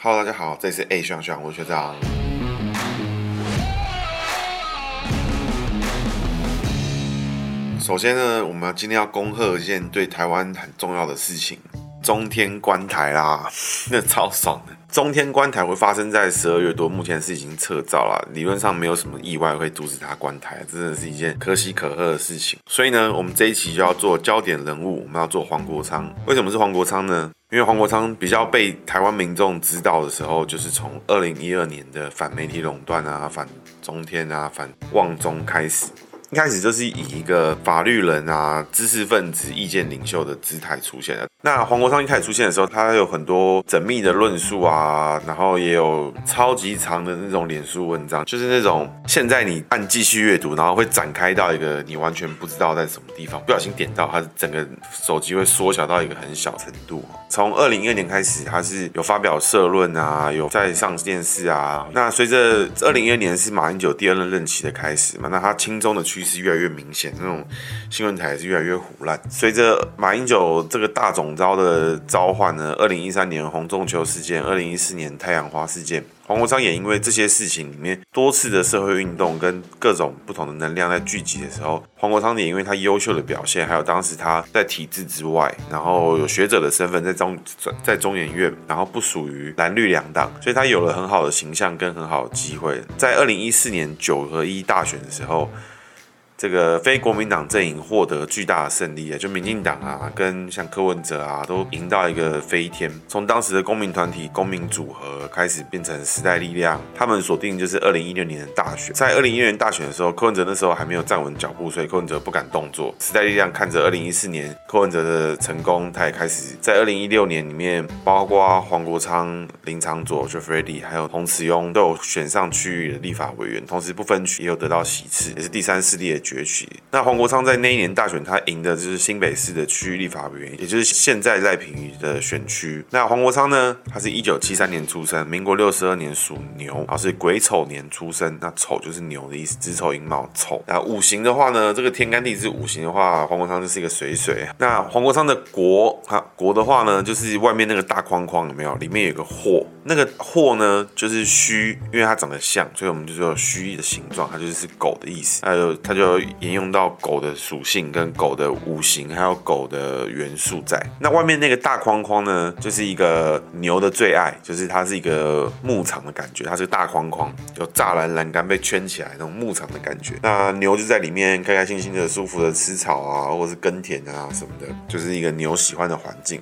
Hello，大家好，这里是 A 学长学长，我是学长。首先呢，我们今天要恭贺一件对台湾很重要的事情——中天关台啦，那超爽的。中天关台会发生在十二月多，目前是已经撤照了，理论上没有什么意外会阻止他关台，真的是一件可喜可贺的事情。所以呢，我们这一期就要做焦点人物，我们要做黄国昌。为什么是黄国昌呢？因为黄国昌比较被台湾民众知道的时候，就是从二零一二年的反媒体垄断啊、反中天啊、反旺中开始。一开始就是以一个法律人啊、知识分子、意见领袖的姿态出现的。那黄国昌一开始出现的时候，他有很多缜密的论述啊，然后也有超级长的那种脸书文章，就是那种现在你按继续阅读，然后会展开到一个你完全不知道在什么地方，不小心点到，他整个手机会缩小到一个很小程度。从二零一二年开始，他是有发表社论啊，有在上电视啊。那随着二零一二年是马英九第二任任期的开始嘛，那他轻松的去趋势越来越明显，那种新闻台是越来越唬烂。随着马英九这个大总召的召唤呢，二零一三年红中球事件，二零一四年太阳花事件。黄国昌也因为这些事情里面多次的社会运动跟各种不同的能量在聚集的时候，黄国昌也因为他优秀的表现，还有当时他在体制之外，然后有学者的身份在中在中研院，然后不属于蓝绿两党，所以他有了很好的形象跟很好的机会，在二零一四年九合一大选的时候。这个非国民党阵营获得巨大的胜利啊，就民进党啊，跟像柯文哲啊，都赢到一个飞天。从当时的公民团体、公民组合开始变成时代力量，他们锁定就是二零一六年的大选。在二零一六年大选的时候，柯文哲那时候还没有站稳脚步，所以柯文哲不敢动作。时代力量看着二零一四年柯文哲的成功，他也开始在二零一六年里面，包括黄国昌、林长佐、j e f r e d y 还有洪慈庸都有选上区域的立法委员，同时不分区也有得到席次，也是第三势力的。崛起。那黄国昌在那一年大选，他赢的就是新北市的区域立法委员，也就是现在赖品妤的选区。那黄国昌呢，他是一九七三年出生，民国六十二年属牛，然后是癸丑年出生。那丑就是牛的意思，子丑寅卯丑。那五行的话呢，这个天干地支五行的话，黄国昌就是一个水水。那黄国昌的国，哈国的话呢，就是外面那个大框框有没有？里面有个祸，那个祸呢就是虚，因为它长得像，所以我们就说虚的形状，它就是狗的意思。还有它就。沿用到狗的属性跟狗的五行，还有狗的元素在。那外面那个大框框呢，就是一个牛的最爱，就是它是一个牧场的感觉，它是大框框，有栅栏栏杆被圈起来那种牧场的感觉。那牛就在里面开开心心的、舒服的吃草啊，或者是耕田啊什么的，就是一个牛喜欢的环境。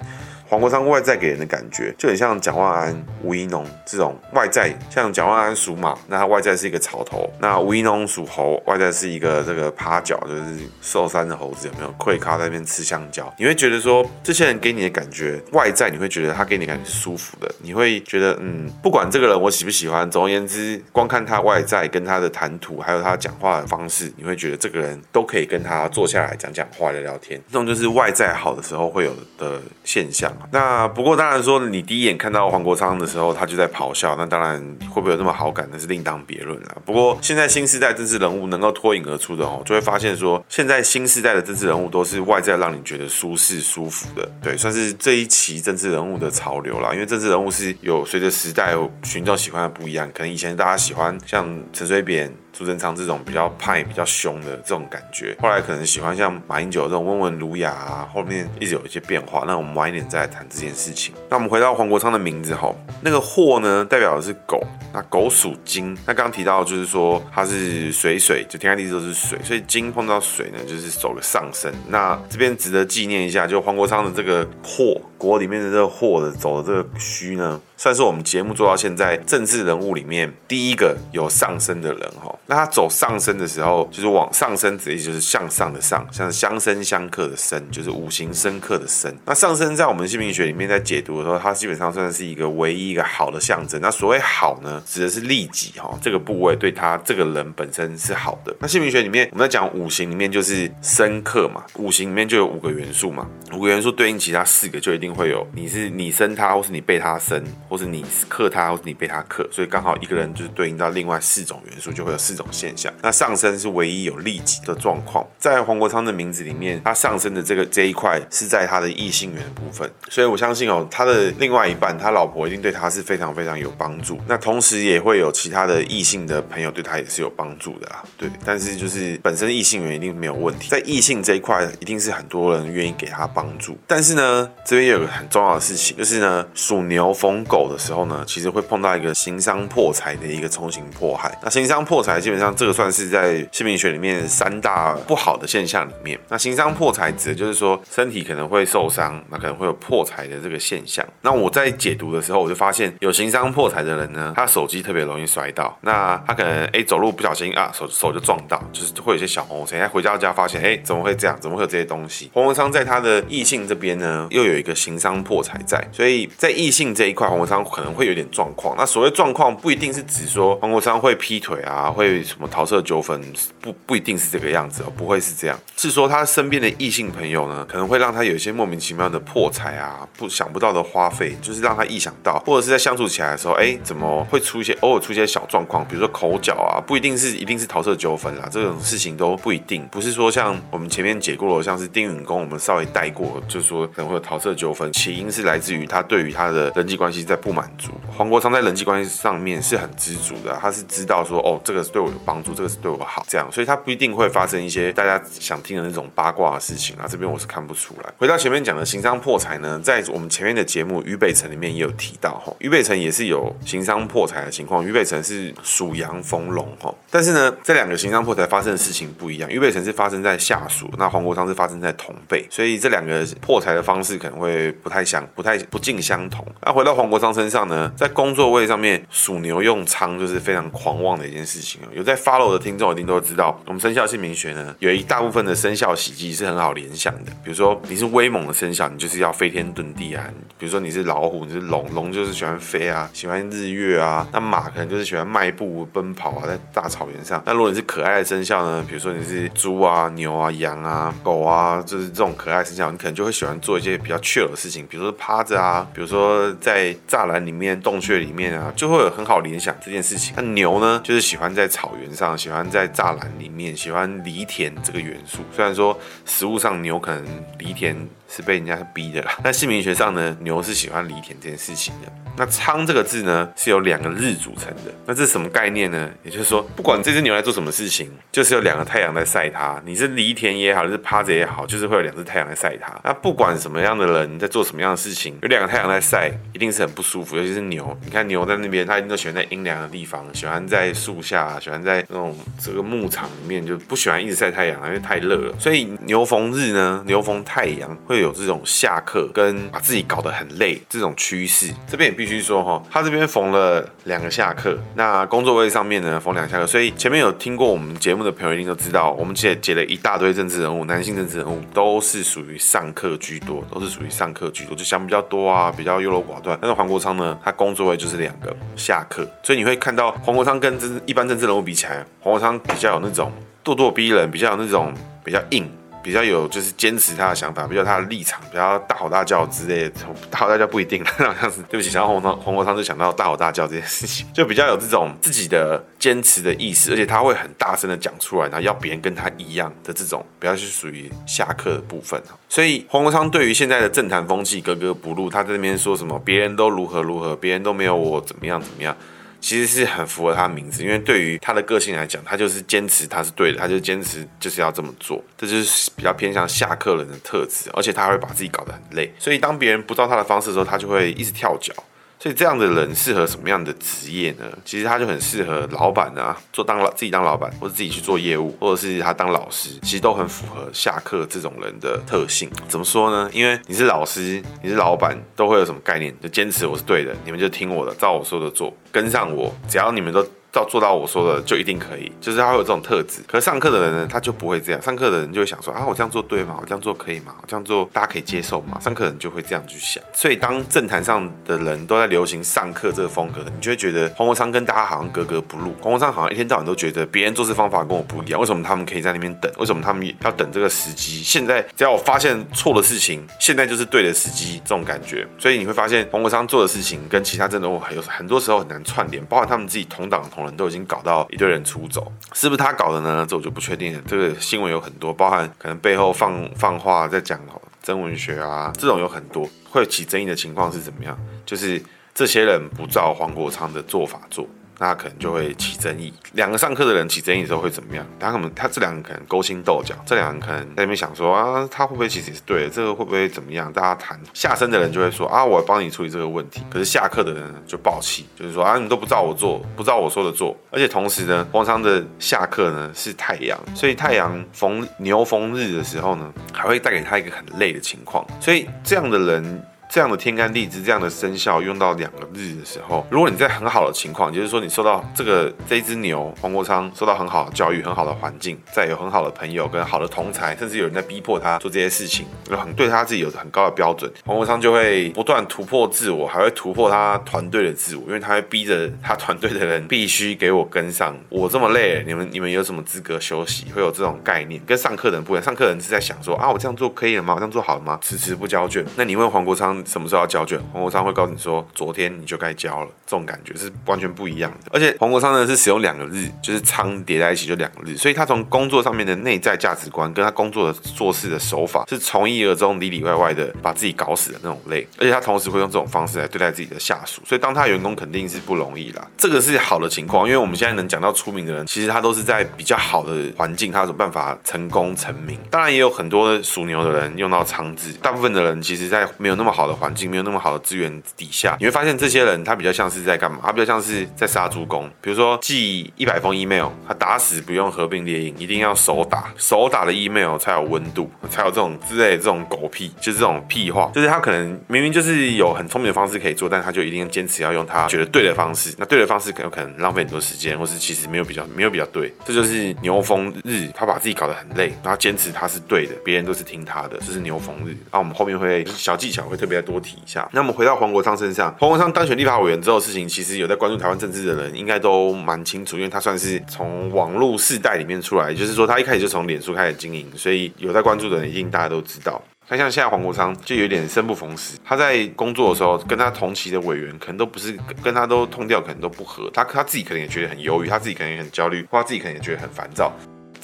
黄国昌外在给人的感觉就很像蒋万安、吴怡农这种外在，像蒋万安属马，那他外在是一个草头；那吴怡农属猴，外在是一个这个趴脚，就是寿山的猴子，有没有？跪咖在那边吃香蕉，你会觉得说，这些人给你的感觉，外在你会觉得他给你感觉是舒服的，你会觉得嗯，不管这个人我喜不喜欢，总而言之，光看他外在跟他的谈吐，还有他讲话的方式，你会觉得这个人都可以跟他坐下来讲讲话、聊聊天，这种就是外在好的时候会有的现象。那不过当然说，你第一眼看到黄国昌的时候，他就在咆哮，那当然会不会有那么好感，那是另当别论了。不过现在新时代政治人物能够脱颖而出的哦，就会发现说，现在新时代的政治人物都是外在让你觉得舒适舒服的，对，算是这一期政治人物的潮流啦。因为政治人物是有随着时代群众喜欢的不一样，可能以前大家喜欢像陈水扁。苏贞昌这种比较派、比较凶的这种感觉，后来可能喜欢像马英九这种温文儒雅啊，后面一直有一些变化。那我们晚一点再来谈这件事情。那我们回到黄国昌的名字哈，那个祸呢代表的是狗，那狗属金。那刚刚提到就是说它是水水，就天干地支都是水，所以金碰到水呢就是走个上升。那这边值得纪念一下，就黄国昌的这个祸，国里面的这个祸的走的这个虚呢。算是我们节目做到现在政治人物里面第一个有上升的人哈。那他走上升的时候，就是往上升，指的就是向上的上，像相生相克的生，就是五行生克的生。那上升在我们姓名学里面在解读的时候，它基本上算是一个唯一一个好的象征。那所谓好呢，指的是利己哈，这个部位对他这个人本身是好的。那姓名学里面我们在讲五行里面就是生克嘛，五行里面就有五个元素嘛，五个元素对应其他四个就一定定会有你是你生他，或是你被他生，或是你克他，或是你被他克，所以刚好一个人就是对应到另外四种元素，就会有四种现象。那上升是唯一有利己的状况，在黄国昌的名字里面，他上升的这个这一块是在他的异性缘部分，所以我相信哦，他的另外一半，他老婆一定对他是非常非常有帮助。那同时也会有其他的异性的朋友对他也是有帮助的啦，对。但是就是本身异性缘一定没有问题，在异性这一块一定是很多人愿意给他帮助。但是呢，这边有个很重要的事情，就是呢，属牛逢狗的时候呢，其实会碰到一个行伤破财的一个冲刑破害。那行伤破财基本上这个算是在姓名学里面三大不好的现象里面。那行伤破财指的就是说身体可能会受伤，那可能会有破财的这个现象。那我在解读的时候，我就发现有行伤破财的人呢，他手机特别容易摔到。那他可能哎走路不小心啊手手就撞到，就是会有些小红尘。他回到家发现哎怎么会这样？怎么会有这些东西？黄国昌在他的异性这边呢，又有一个情商破财在，所以在异性这一块，黄国昌可能会有点状况。那所谓状况不一定是指说黄国昌会劈腿啊，会什么桃色纠纷，不不一定是这个样子哦，不会是这样，是说他身边的异性朋友呢，可能会让他有一些莫名其妙的破财啊，不想不到的花费，就是让他意想到，或者是在相处起来的时候，哎，怎么会出一些偶尔出一些小状况，比如说口角啊，不一定是一定是桃色纠纷啦，这种事情都不一定，不是说像我们前面解过了，像是丁允恭，我们稍微带过，就是说可能会有桃色纠纷，起因是来自于他对于他的人际关系在不满足。黄国昌在人际关系上面是很知足的，他是知道说，哦，这个是对我有帮助，这个是对我好，这样，所以他不一定会发生一些大家想听的那种八卦的事情啊。这边我是看不出来。回到前面讲的行商破财呢，在我们前面的节目于北辰里面也有提到哈，于北辰也是有行商破财的情况。于北辰是属羊逢龙哈，但是呢，这两个行商破财发生的事情不一样。于北辰是发生在下属，那黄国昌是发生在同辈，所以这两个破财的方式可能会不太相、不太不尽相同。那回到黄国昌身上呢，在工作位上面属牛用仓就是非常狂妄的一件事情。有在 follow 的听众一定都知道，我们生肖姓名学呢，有一大部分的生肖喜忌是很好联想的。比如说你是威猛的生肖，你就是要飞天遁地啊。比如说你是老虎，你是龙，龙就是喜欢飞啊，喜欢日月啊。那马可能就是喜欢迈步奔跑啊，在大草原上。那如果你是可爱的生肖呢，比如说你是猪啊、牛啊、羊啊、狗啊，就是这种可爱生肖，你可能就会喜欢做一些比较 chill 的事情，比如说趴着啊，比如说在栅栏里面、洞穴里面啊，就会有很好联想这件事情。那牛呢，就是喜欢在草原上，喜欢在栅栏里面，喜欢犁田这个元素。虽然说食物上牛可能犁田。是被人家逼的啦。那姓名学上呢，牛是喜欢犁田这件事情的。那仓这个字呢，是由两个日组成的。那这是什么概念呢？也就是说，不管这只牛在做什么事情，就是有两个太阳在晒它。你是犁田也好，是趴着也好，就是会有两只太阳在晒它。那不管什么样的人在做什么样的事情，有两个太阳在晒，一定是很不舒服。尤其是牛，你看牛在那边，它一定都喜欢在阴凉的地方，喜欢在树下，喜欢在那种这个牧场里面，就不喜欢一直晒太阳，因为太热了。所以牛逢日呢，牛逢太阳会会。有这种下课跟把自己搞得很累这种趋势，这边也必须说哈，他这边缝了两个下课，那工作位上面呢缝两下课，所以前面有听过我们节目的朋友一定都知道，我们解解了一大堆政治人物，男性政治人物都是属于上课居多，都是属于上课居多，就想比较多啊，比较优柔寡断。但是黄国昌呢，他工作位就是两个下课，所以你会看到黄国昌跟一般政治人物比起来，黄国昌比较有那种咄咄逼人，比较有那种比较硬。比较有就是坚持他的想法，比较他的立场，比较大吼大叫之类的。大吼大叫不一定，好像是对不起，想到黄黄国昌就想到大吼大叫这件事情，就比较有这种自己的坚持的意思，而且他会很大声的讲出来，然后要别人跟他一样的这种，比较是属于下克的部分。所以黄国昌对于现在的政坛风气格格不入，他在那边说什么别人都如何如何，别人都没有我怎么样怎么样。其实是很符合他的名字，因为对于他的个性来讲，他就是坚持他是对的，他就坚持就是要这么做，这就是比较偏向下课人的特质，而且他还会把自己搞得很累，所以当别人不知道他的方式的时候，他就会一直跳脚。所以这样的人适合什么样的职业呢？其实他就很适合老板啊，做当老自己当老板，或者自己去做业务，或者是他当老师，其实都很符合下课这种人的特性。怎么说呢？因为你是老师，你是老板，都会有什么概念？就坚持我是对的，你们就听我的，照我说的做，跟上我。只要你们都到做到我说的就一定可以，就是他会有这种特质。可是上课的人呢，他就不会这样。上课的人就会想说啊，我这样做对吗？我这样做可以吗？我这样做大家可以接受吗？上课的人就会这样去想。所以当政坛上的人都在流行上课这个风格，你就会觉得黄国昌跟大家好像格格不入。黄国昌好像一天到晚都觉得别人做事方法跟我不一样，为什么他们可以在那边等？为什么他们要等这个时机？现在只要我发现错的事情，现在就是对的时机，这种感觉。所以你会发现黄国昌做的事情跟其他政党还有很多时候很难串联，包括他们自己同党同仁都已经搞到一堆人出走，是不是他搞的呢？这我就不确定了。这个新闻有很多，包含可能背后放放话在讲真文学啊，这种有很多会起争议的情况是怎么样？就是这些人不照黄国昌的做法做。那可能就会起争议。两个上课的人起争议的时候会怎么样？他可能他这两个可能勾心斗角，这两个人可能在那边想说啊，他会不会其实也是对的？这个会不会怎么样？大家谈。下身的人就会说啊，我帮你处理这个问题。可是下课的人就爆气，就是说啊，你都不照我做，不照我说的做。而且同时呢，黄昌的下课呢是太阳，所以太阳逢牛逢日的时候呢，还会带给他一个很累的情况。所以这样的人。这样的天干地支，这样的生肖用到两个日的时候，如果你在很好的情况，就是说你受到这个这只牛黄国昌受到很好的教育、很好的环境，再有很好的朋友跟好的同才，甚至有人在逼迫他做这些事情，有很对他自己有很高的标准，黄国昌就会不断突破自我，还会突破他团队的自我，因为他会逼着他团队的人必须给我跟上，我这么累，你们你们有什么资格休息？会有这种概念，跟上课的人不一样，上课人是在想说啊，我这样做可以了吗？我这样做好了吗？迟迟不交卷。那你问黄国昌。什么时候要交卷？黄国昌会告诉你说，昨天你就该交了。这种感觉是完全不一样的。而且黄国昌呢是使用两个日，就是仓叠在一起就两个日，所以他从工作上面的内在价值观，跟他工作的做事的手法，是从一而终、里里外外的把自己搞死的那种累。而且他同时会用这种方式来对待自己的下属，所以当他员工肯定是不容易啦。这个是好的情况，因为我们现在能讲到出名的人，其实他都是在比较好的环境，他有办法成功成名。当然也有很多属牛的人用到仓字，大部分的人其实在没有那么好的环境，没有那么好的资源底下，你会发现这些人他比较像是在干嘛？他比较像是在杀猪工。比如说寄一百封 email，他打死不用合并列印，一定要手打，手打的 email 才有温度，才有这种之类这种狗屁，就是这种屁话。就是他可能明明就是有很聪明的方式可以做，但他就一定坚持要用他觉得对的方式。那对的方式可有可能浪费很多时间，或是其实没有比较没有比较对。这就是牛逢日，他把自己搞得很累，然后坚持他是对的，别人都是听他的，这是牛逢日。那我们后面会小技巧会特别再多提一下。那么回到黄国昌身上，黄国昌当选立法委员之后，事情其实有在关注台湾政治的人应该都蛮清楚，因为他算是从网络世代里面出来，就是说他一开始就从脸书开始经营，所以有在关注的人一定大家都知道。他像现在黄国昌就有点生不逢时，他在工作的时候跟他同期的委员可能都不是跟他都通调，可能都不合，他他自己可能也觉得很忧郁，他自己可能也很焦虑，或他自己可能也觉得很烦躁。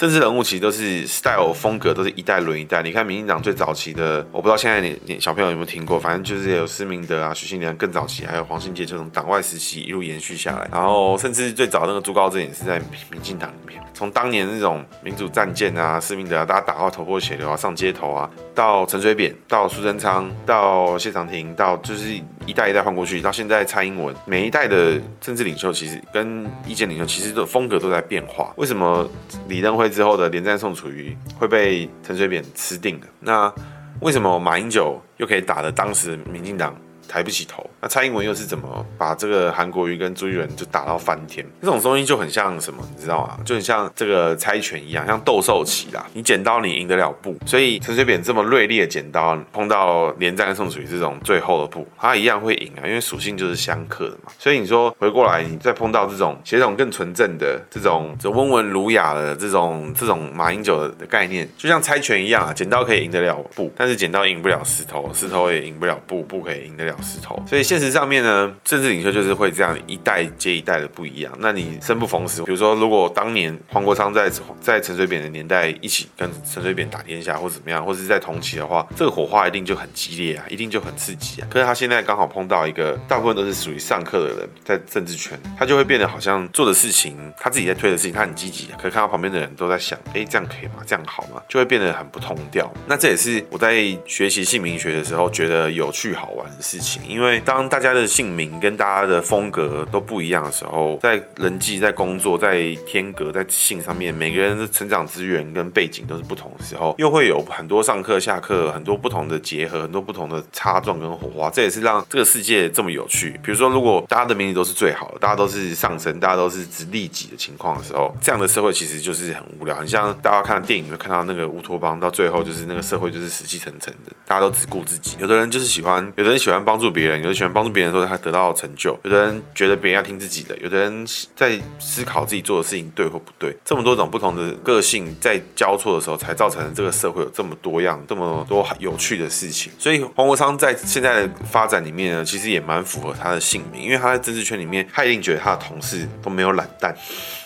政治人物其实都是 style 风格都是一代轮一代。你看民进党最早期的，我不知道现在你你小朋友有没有听过，反正就是有施明德啊、徐信良更早期，还有黄信介这种党外时期一路延续下来。然后甚至最早那个朱高正也是在民进党里面。从当年那种民主战舰啊、施明德啊，大家打到头破血流啊、上街头啊，到陈水扁、到苏贞昌、到谢长廷，到就是一代一代换过去，到现在蔡英文，每一代的政治领袖其实跟意见领袖其实的风格都在变化。为什么李登辉之后的连战宋楚瑜会被陈水扁吃定了？那为什么马英九又可以打得当时民进党抬不起头？那蔡英文又是怎么把这个韩国瑜跟朱立伦就打到翻天？这种东西就很像什么，你知道吗？就很像这个猜拳一样，像斗兽棋啦。你剪刀你赢得了布，所以陈水扁这么锐利的剪刀碰到连战跟宋楚瑜这种最后的布，他一样会赢啊，因为属性就是相克的嘛。所以你说回过来，你再碰到这种血统更纯正的这种这温文儒雅的这种这种马英九的概念，就像猜拳一样啊，剪刀可以赢得了布，但是剪刀赢不了石头，石头也赢不了布，布可以赢得了石头，所以。现实上面呢，政治领袖就是会这样一代接一代的不一样。那你生不逢时，比如说，如果当年黄国昌在在陈水扁的年代一起跟陈水扁打天下，或怎么样，或是在同期的话，这个火花一定就很激烈啊，一定就很刺激啊。可是他现在刚好碰到一个大部分都是属于上课的人，在政治圈，他就会变得好像做的事情，他自己在推的事情，他很积极。可是看到旁边的人都在想，哎，这样可以吗？这样好吗？就会变得很不通调。那这也是我在学习姓名学的时候觉得有趣好玩的事。情，因为当大家的姓名跟大家的风格都不一样的时候，在人际、在工作、在天格、在性上面，每个人的成长资源跟背景都是不同的时候，又会有很多上课、下课很多不同的结合，很多不同的擦撞跟火花，这也是让这个世界这么有趣。比如说，如果大家的名字都是最好的，大家都是上升，大家都是只利己的情况的时候，这样的社会其实就是很无聊，很像大家看电影会看到那个乌托邦，到最后就是那个社会就是死气沉沉的，大家都只顾自己。有的人就是喜欢，有的人喜欢帮帮助别人，有的喜欢帮助别人的时候他得到成就，有的人觉得别人要听自己的，有的人在思考自己做的事情对或不对。这么多种不同的个性在交错的时候，才造成这个社会有这么多样、这么多有趣的事情。所以黄国昌在现在的发展里面呢，其实也蛮符合他的姓名，因为他在政治圈里面，他一定觉得他的同事都没有懒蛋。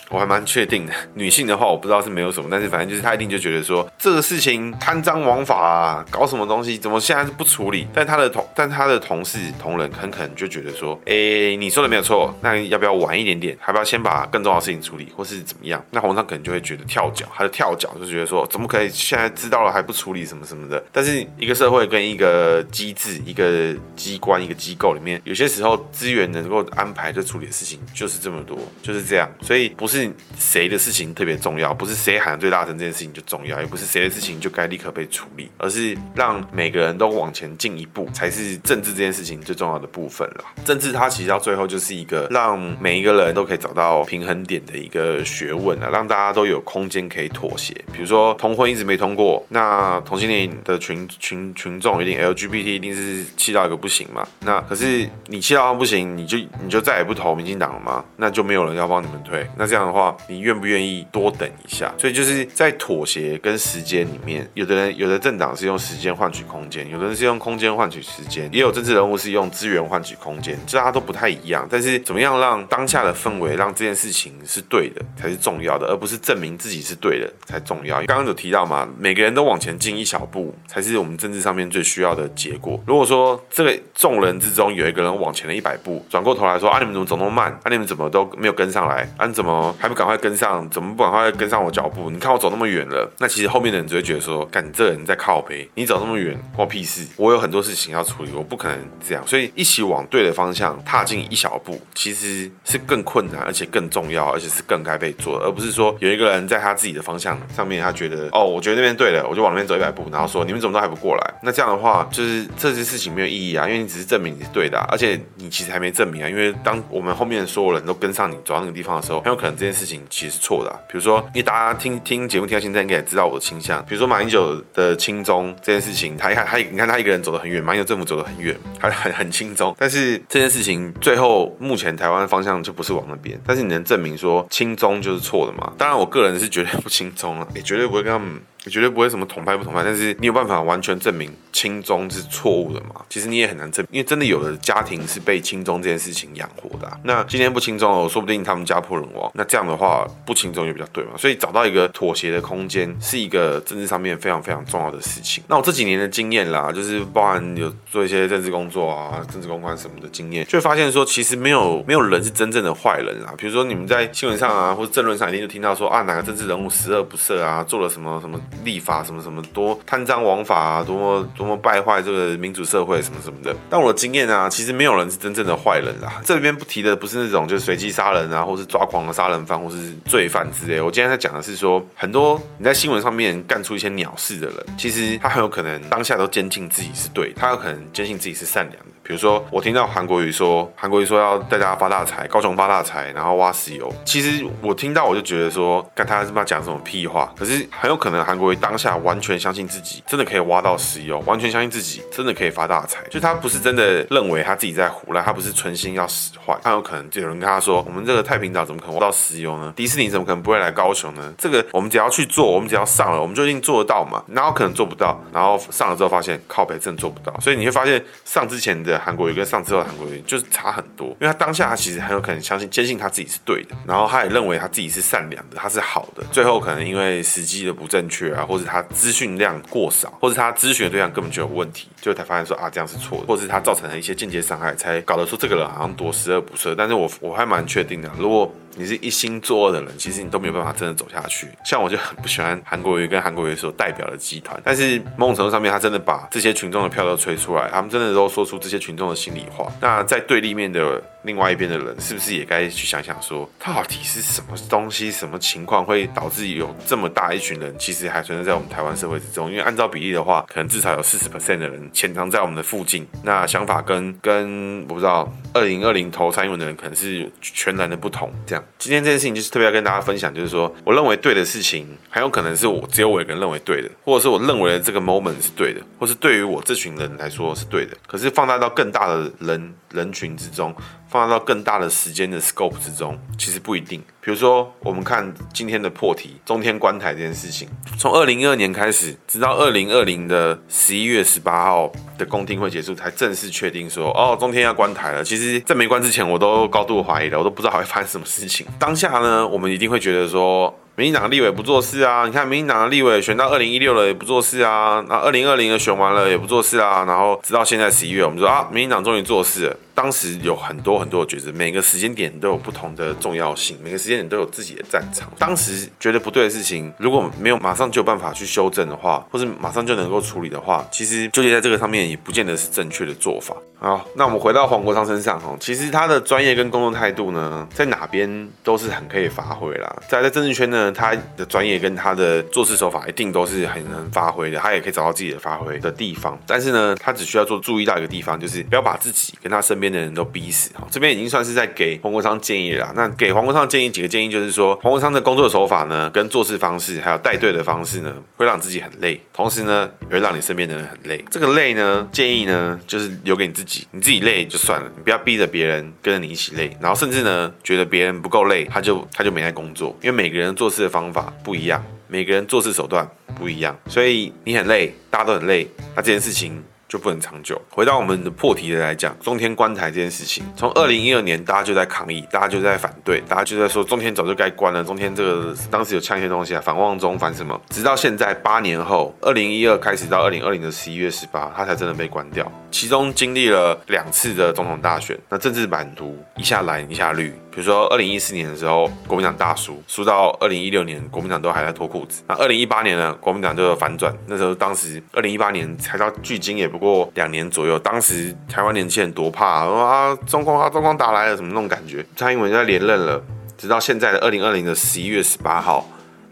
我还蛮确定的，女性的话我不知道是没有什么，但是反正就是她一定就觉得说这个事情贪赃枉法啊，搞什么东西，怎么现在是不处理？但他的同但他的同事同仁很可能就觉得说，哎、你说的没有错，那要不要晚一点点？还不要先把更重要的事情处理，或是怎么样？那皇上可能就会觉得跳脚，他的跳脚就觉得说，怎么可以现在知道了还不处理什么什么的？但是一个社会跟一个机制、一个机关、一个机构里面，有些时候资源能够安排就处理的事情就是这么多，就是这样，所以不是。是谁的事情特别重要，不是谁喊最大声这件事情就重要，也不是谁的事情就该立刻被处理，而是让每个人都往前进一步，才是政治这件事情最重要的部分了。政治它其实到最后就是一个让每一个人都可以找到平衡点的一个学问啊，让大家都有空间可以妥协。比如说同婚一直没通过，那同性恋的群群群众一定 LGBT 一定是气到一个不行嘛。那可是你气到不行，你就你就再也不投民进党了吗？那就没有人要帮你们推。那这样。的话，你愿不愿意多等一下？所以就是在妥协跟时间里面，有的人有的政党是用时间换取空间，有的人是用空间换取时间，也有政治人物是用资源换取空间，这大家都不太一样。但是怎么样让当下的氛围让这件事情是对的才是重要的，而不是证明自己是对的才重要。刚刚有提到嘛，每个人都往前进一小步，才是我们政治上面最需要的结果。如果说这个众人之中有一个人往前了一百步，转过头来说啊，你们怎么走那么慢？啊，你们怎么都没有跟上来？啊，你怎么？还不赶快跟上？怎么不赶快跟上我脚步？你看我走那么远了，那其实后面的人只会觉得说，干你这人在靠背，你走那么远，关我屁事！我有很多事情要处理，我不可能这样。所以一起往对的方向踏进一小步，其实是更困难，而且更重要，而且是更该被做的，而不是说有一个人在他自己的方向上面，他觉得哦，我觉得那边对了，我就往那边走一百步，然后说你们怎么都还不过来？那这样的话，就是这些事情没有意义啊，因为你只是证明你是对的，而且你其实还没证明啊，因为当我们后面所有人都跟上你走到那个地方的时候，很有可能这件事情。其实是错的、啊，比如说，你大家听听节目听到现在，应该也知道我的倾向。比如说马英九的轻中这件事情，他一他，你看他一个人走得很远，马英九政府走得很远，还 很很轻中。但是这件事情最后目前台湾方向就不是往那边。但是你能证明说轻中就是错的吗？当然，我个人是绝对不轻中了，也绝对不会跟他们。绝对不会什么统派不统派，但是你有办法完全证明亲中是错误的吗？其实你也很难证明，因为真的有的家庭是被亲中这件事情养活的。那今天不亲中了，说不定他们家破人亡。那这样的话，不亲中就比较对嘛。所以找到一个妥协的空间，是一个政治上面非常非常重要的事情。那我这几年的经验啦，就是包含有做一些政治工作啊、政治公关什么的经验，就发现说，其实没有没有人是真正的坏人啊。比如说你们在新闻上啊，或者政论上一定就听到说啊，哪个政治人物十恶不赦啊，做了什么什么。立法什么什么多贪赃枉法啊，多么多么败坏这个民主社会什么什么的。但我的经验啊，其实没有人是真正的坏人啦。这里边不提的不是那种就是随机杀人啊，或是抓狂的杀人犯，或是罪犯之类。我今天在讲的是说，很多你在新闻上面干出一些鸟事的人，其实他很有可能当下都坚信自己是对，他有可能坚信自己是善良的。比如说，我听到韩国瑜说，韩国瑜说要带大家发大财，高雄发大财，然后挖石油。其实我听到我就觉得说，看他是不是讲什么屁话。可是很有可能韩国为当下完全相信自己真的可以挖到石油，完全相信自己真的可以发大财。就他不是真的认为他自己在胡来，他不是存心要使坏。他有可能就有人跟他说，我们这个太平岛怎么可能挖到石油呢？迪士尼怎么可能不会来高雄呢？这个我们只要去做，我们只要上了，我们就一定做得到嘛。哪有可能做不到？然后上了之后发现靠北真的做不到。所以你会发现上之前的。韩国瑜跟上之后的韩国瑜就是差很多，因为他当下他其实很有可能相信、坚信他自己是对的，然后他也认为他自己是善良的，他是好的。最后可能因为时机的不正确啊，或者他资讯量过少，或者他咨询的对象根本就有问题，就才发现说啊这样是错的，或是他造成了一些间接伤害，才搞得出这个人好像多十恶不赦。但是我我还蛮确定的，如果你是一心作恶的人，其实你都没有办法真的走下去。像我就很不喜欢韩国瑜跟韩国瑜所代表的集团，但是某种程度上面，他真的把这些群众的票都吹出来，他们真的都说出这些群众的心里话。那在对立面的另外一边的人，是不是也该去想想说，到底是什么东西、什么情况会导致有这么大一群人，其实还存在在我们台湾社会之中？因为按照比例的话，可能至少有四十 percent 的人潜藏在我们的附近。那想法跟跟我不知道二零二零投蔡英文的人，可能是全然的不同。这样，今天这件事情就是特别要跟大家分享，就是说，我认为对的事情，很有可能是我只有我一个人认为对的，或者是我认为的这个 moment 是对的，或是对于我这群人来说是对的。可是放大到更大的人人群之中。放到更大的时间的 scope 之中，其实不一定。比如说，我们看今天的破题，中天关台这件事情，从二零一二年开始，直到二零二零的十一月十八号的公听会结束，才正式确定说，哦，中天要关台了。其实，在没关之前，我都高度怀疑了，我都不知道还会发生什么事情。当下呢，我们一定会觉得说。民进党立委不做事啊！你看，民进党的立委选到二零一六了也不做事啊，那二零二零的选完了也不做事啊，然后直到现在十一月，我们说啊，民进党终于做事了。当时有很多很多的抉择，每个时间点都有不同的重要性，每个时间点都有自己的战场。当时觉得不对的事情，如果没有马上就有办法去修正的话，或是马上就能够处理的话，其实纠结在这个上面也不见得是正确的做法。好，那我们回到黄国昌身上哦，其实他的专业跟工作态度呢，在哪边都是很可以发挥啦。在在政治圈呢，他的专业跟他的做事手法一定都是很能发挥的，他也可以找到自己的发挥的地方。但是呢，他只需要做注意到一个地方，就是不要把自己跟他身边的人都逼死。哈，这边已经算是在给黄国昌建议了啦。那给黄国昌建议几个建议，就是说黄国昌的工作手法呢，跟做事方式，还有带队的方式呢，会让自己很累，同时呢，也会让你身边的人很累。这个累呢，建议呢，就是留给你自己。你自己累就算了，你不要逼着别人跟着你一起累，然后甚至呢，觉得别人不够累，他就他就没在工作，因为每个人做事的方法不一样，每个人做事手段不一样，所以你很累，大家都很累，那这件事情。就不能长久。回到我们的破题的来讲，中天关台这件事情，从二零一二年大家就在抗议，大家就在反对，大家就在说中天早就该关了。中天这个当时有呛一些东西啊，反旺中反什么，直到现在八年后，二零一二开始到二零二零的十一月十八，它才真的被关掉。其中经历了两次的总统大选，那政治版图一下蓝一下绿。比如说，二零一四年的时候，国民党大输，输到二零一六年，国民党都还在脱裤子。那二零一八年呢，国民党就反转。那时候，当时二零一八年才到距今也不过两年左右。当时台湾年轻人多怕啊，啊中共啊，中共打来了，什么那种感觉？蔡英文就在连任了，直到现在的二零二零的十一月十八号。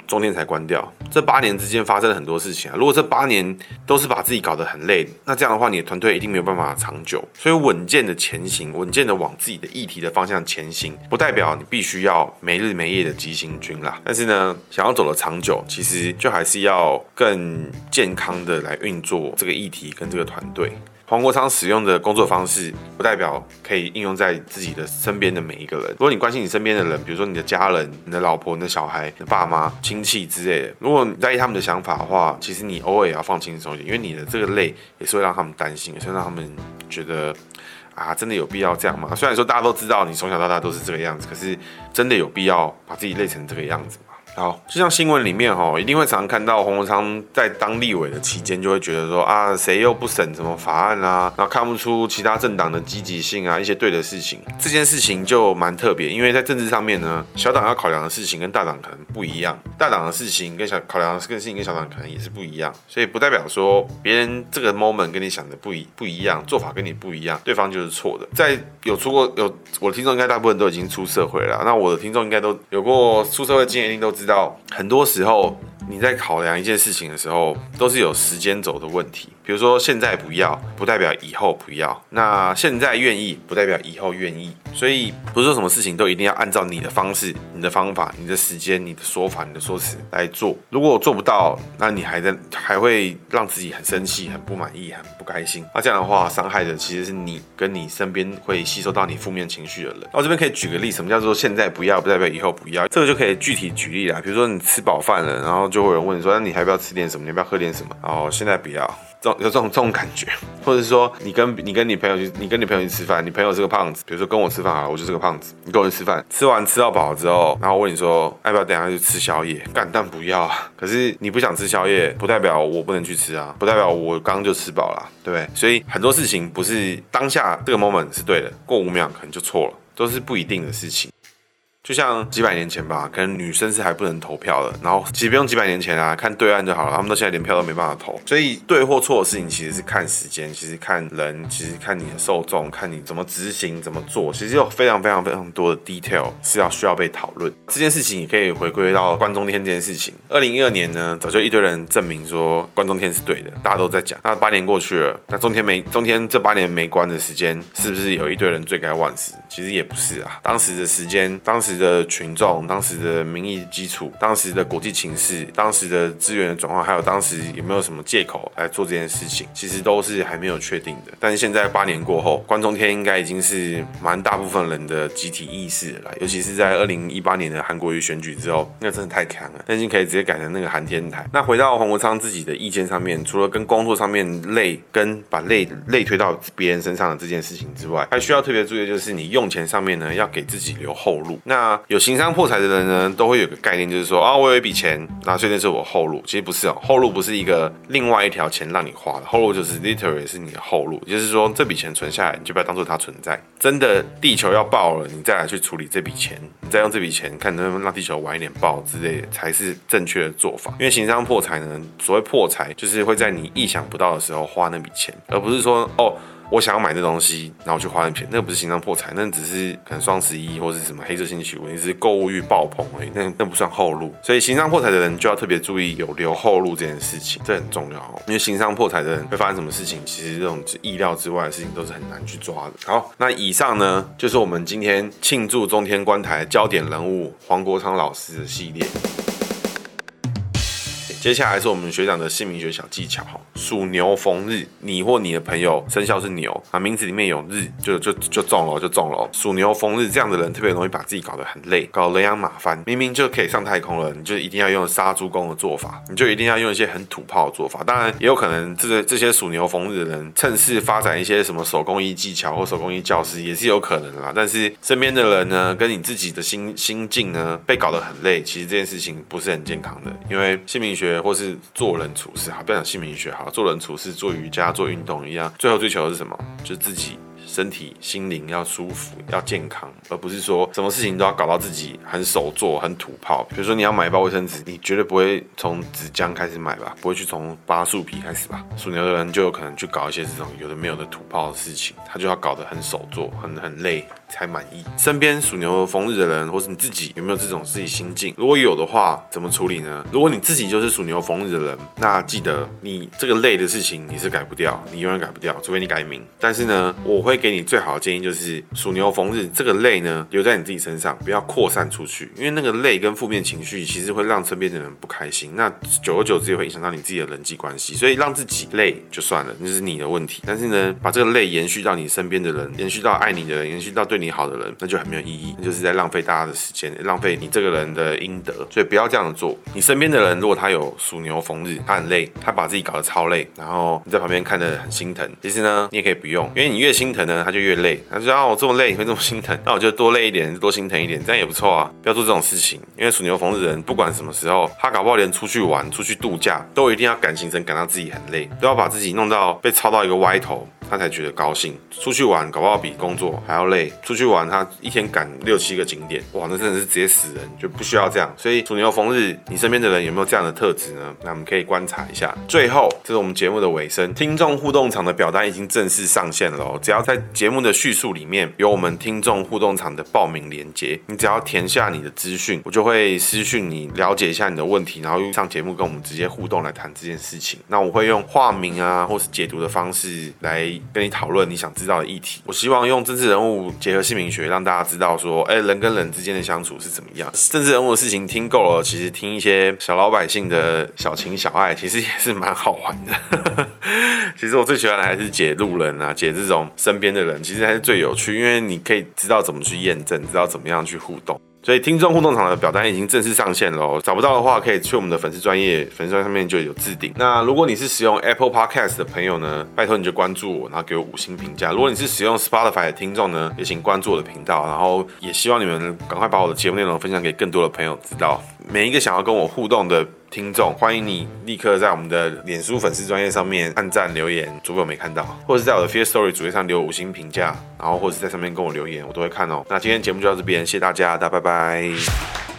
中天才关掉，这八年之间发生了很多事情啊。如果这八年都是把自己搞得很累，那这样的话，你的团队一定没有办法长久。所以稳健的前行，稳健的往自己的议题的方向前行，不代表你必须要没日没夜的急行军啦。但是呢，想要走得长久，其实就还是要更健康的来运作这个议题跟这个团队。黄国昌使用的工作方式，不代表可以应用在自己的身边的每一个人。如果你关心你身边的人，比如说你的家人、你的老婆、你的小孩、你的爸妈、亲戚之类的，如果你在意他们的想法的话，其实你偶尔也要放轻松一点，因为你的这个累也是会让他们担心，也是让他们觉得啊，真的有必要这样吗？虽然说大家都知道你从小到大都是这个样子，可是真的有必要把自己累成这个样子？好，就像新闻里面哈，一定会常看到洪国昌在当立委的期间，就会觉得说啊，谁又不审什么法案啊，然后看不出其他政党的积极性啊，一些对的事情，这件事情就蛮特别，因为在政治上面呢，小党要考量的事情跟大党可能不一样，大党的事情跟小考量的事情跟小党可能也是不一样，所以不代表说别人这个 moment 跟你想的不一不一样，做法跟你不一样，对方就是错的。在有出过有我的听众应该大部分都已经出社会了，那我的听众应该都有过出社会经验，一定都知。知道很多时候，你在考量一件事情的时候，都是有时间轴的问题。比如说，现在不要，不代表以后不要；那现在愿意，不代表以后愿意。所以，不是说什么事情都一定要按照你的方式、你的方法、你的时间、你的说法、你的说辞来做。如果我做不到，那你还在还会让自己很生气、很不满意、很不开心。那这样的话，伤害的其实是你跟你身边会吸收到你负面情绪的人。我这边可以举个例，什么叫做现在不要，不代表以后不要？这个就可以具体举例啦。比如说，你吃饱饭了，然后就会有人问你说：“那你还不要吃点什么？你要不要喝点什么？”然后现在不要。有这种这种感觉，或者是说你跟你跟你朋友去，你跟你朋友去吃饭，你朋友是个胖子，比如说跟我吃饭啊，我就是个胖子，你跟我去吃饭，吃完吃到饱之后，然后问你说要不要等下去吃宵夜？干，但不要啊。可是你不想吃宵夜，不代表我不能去吃啊，不代表我刚刚就吃饱了，对不对？所以很多事情不是当下这个 moment 是对的，过五秒可能就错了，都是不一定的事情。就像几百年前吧，可能女生是还不能投票的，然后其实不用几百年前啊，看对岸就好了，他们到现在连票都没办法投。所以对或错的事情其实是看时间，其实看人，其实看你的受众，看你怎么执行怎么做，其实有非常非常非常多的 detail 是要需要被讨论。这件事情也可以回归到关中天这件事情。二零一二年呢，早就一堆人证明说关中天是对的，大家都在讲。那八年过去了，那中天没中天这八年没关的时间，是不是有一堆人罪该万死？其实也不是啊。当时的时间，当时的群众，当时的民意基础，当时的国际情势，当时的资源的转换，还有当时有没有什么借口来做这件事情，其实都是还没有确定的。但是现在八年过后，关中天应该已经是蛮大部分人的集体意识了，尤其是在二零一八年的韩国瑜选举之后，那真的太强了，那已经可以直接改成那个韩天台。那回到黄国昌自己的意见上面，除了跟工作上面累，跟把累累推到别人身上的这件事情之外，还需要特别注意的就是你用钱上面呢，要给自己留后路。那有行商破财的人呢，都会有个概念，就是说啊，我有一笔钱，那所以那是我后路。其实不是哦，后路不是一个另外一条钱让你花的，后路就是 literally 是你的后路，就是说这笔钱存下来，你就不要当做它存在。真的地球要爆了，你再来去处理这笔钱，你再用这笔钱看能不能让地球晚一点爆之类的，才是正确的做法。因为行商破财呢，所谓破财就是会在你意想不到的时候花那笔钱，而不是说哦。我想要买这东西，然后去花钱，那个不是情商破财，那只是可能双十一或是什么黑色星期五，你是购物欲爆棚而已，那那不算后路。所以情商破财的人就要特别注意有留后路这件事情，这很重要哦。因为情商破财的人会发生什么事情，其实这种意料之外的事情都是很难去抓的。好，那以上呢就是我们今天庆祝中天观台焦点人物黄国昌老师的系列。接下来是我们学长的姓名学小技巧哈，属牛逢日，你或你的朋友生肖是牛啊，名字里面有日就就就中了就中了。属牛逢日这样的人特别容易把自己搞得很累，搞人仰马翻。明明就可以上太空了，你就一定要用杀猪工的做法，你就一定要用一些很土炮的做法。当然也有可能这个这些属牛逢日的人趁势发展一些什么手工艺技巧或手工艺教师也是有可能啦。但是身边的人呢，跟你自己的心心境呢，被搞得很累，其实这件事情不是很健康的，因为姓名学。或是做人处事好，不要讲姓名学好，做人处事、做瑜伽、做运动一样，最后追求的是什么？就自己。身体、心灵要舒服，要健康，而不是说什么事情都要搞到自己很手做、很土炮。比如说你要买一包卫生纸，你绝对不会从纸浆开始买吧？不会去从扒树皮开始吧？属牛的人就有可能去搞一些这种有的没有的土炮的事情，他就要搞得很手做、很很累才满意。身边属牛逢日的人，或是你自己有没有这种自己心境？如果有的话，怎么处理呢？如果你自己就是属牛逢日的人，那记得你这个累的事情你是改不掉，你永远改不掉，除非你改名。但是呢，我会。给你最好的建议就是属牛逢日，这个累呢留在你自己身上，不要扩散出去，因为那个累跟负面情绪其实会让身边的人不开心，那久而久之也会影响到你自己的人际关系。所以让自己累就算了，那是你的问题。但是呢，把这个累延续到你身边的人，延续到爱你的人，延续到对你好的人，那就很没有意义，那就是在浪费大家的时间，浪费你这个人的阴德。所以不要这样做。你身边的人如果他有属牛逢日，他很累，他把自己搞得超累，然后你在旁边看得很心疼，其实呢，你也可以不用，因为你越心疼呢。他就越累，他就说啊，我这么累，你会这么心疼？那我就多累一点，多心疼一点，这样也不错啊。不要做这种事情，因为属牛逢日人，不管什么时候，他搞不好连出去玩、出去度假，都一定要赶行程，赶到自己很累，都要把自己弄到被操到一个歪头。他才觉得高兴。出去玩搞不好比工作还要累。出去玩他一天赶六七个景点，哇，那真的是直接死人，就不需要这样。所以属牛逢日，你身边的人有没有这样的特质呢？那我们可以观察一下。最后，这是我们节目的尾声，听众互动场的表单已经正式上线了哦。只要在节目的叙述里面有我们听众互动场的报名链接，你只要填下你的资讯，我就会私讯你了解一下你的问题，然后上节目跟我们直接互动来谈这件事情。那我会用化名啊，或是解读的方式来。跟你讨论你想知道的议题，我希望用政治人物结合姓名学，让大家知道说，哎，人跟人之间的相处是怎么样。政治人物的事情听够了，其实听一些小老百姓的小情小爱，其实也是蛮好玩的。其实我最喜欢的还是解路人啊，解这种身边的人，其实还是最有趣，因为你可以知道怎么去验证，知道怎么样去互动。所以听众互动场的表单已经正式上线喽，找不到的话可以去我们的粉丝专业，粉丝专上面就有置顶。那如果你是使用 Apple Podcast 的朋友呢，拜托你就关注我，然后给我五星评价。如果你是使用 Spotify 的听众呢，也请关注我的频道，然后也希望你们赶快把我的节目内容分享给更多的朋友知道。每一个想要跟我互动的听众，欢迎你立刻在我们的脸书粉丝专业上面按赞留言，如果没看到，或者是在我的 Firstory 主页上留五星评价，然后或者是在上面跟我留言，我都会看哦。那今天节目就到这边，谢谢大家，大家拜拜。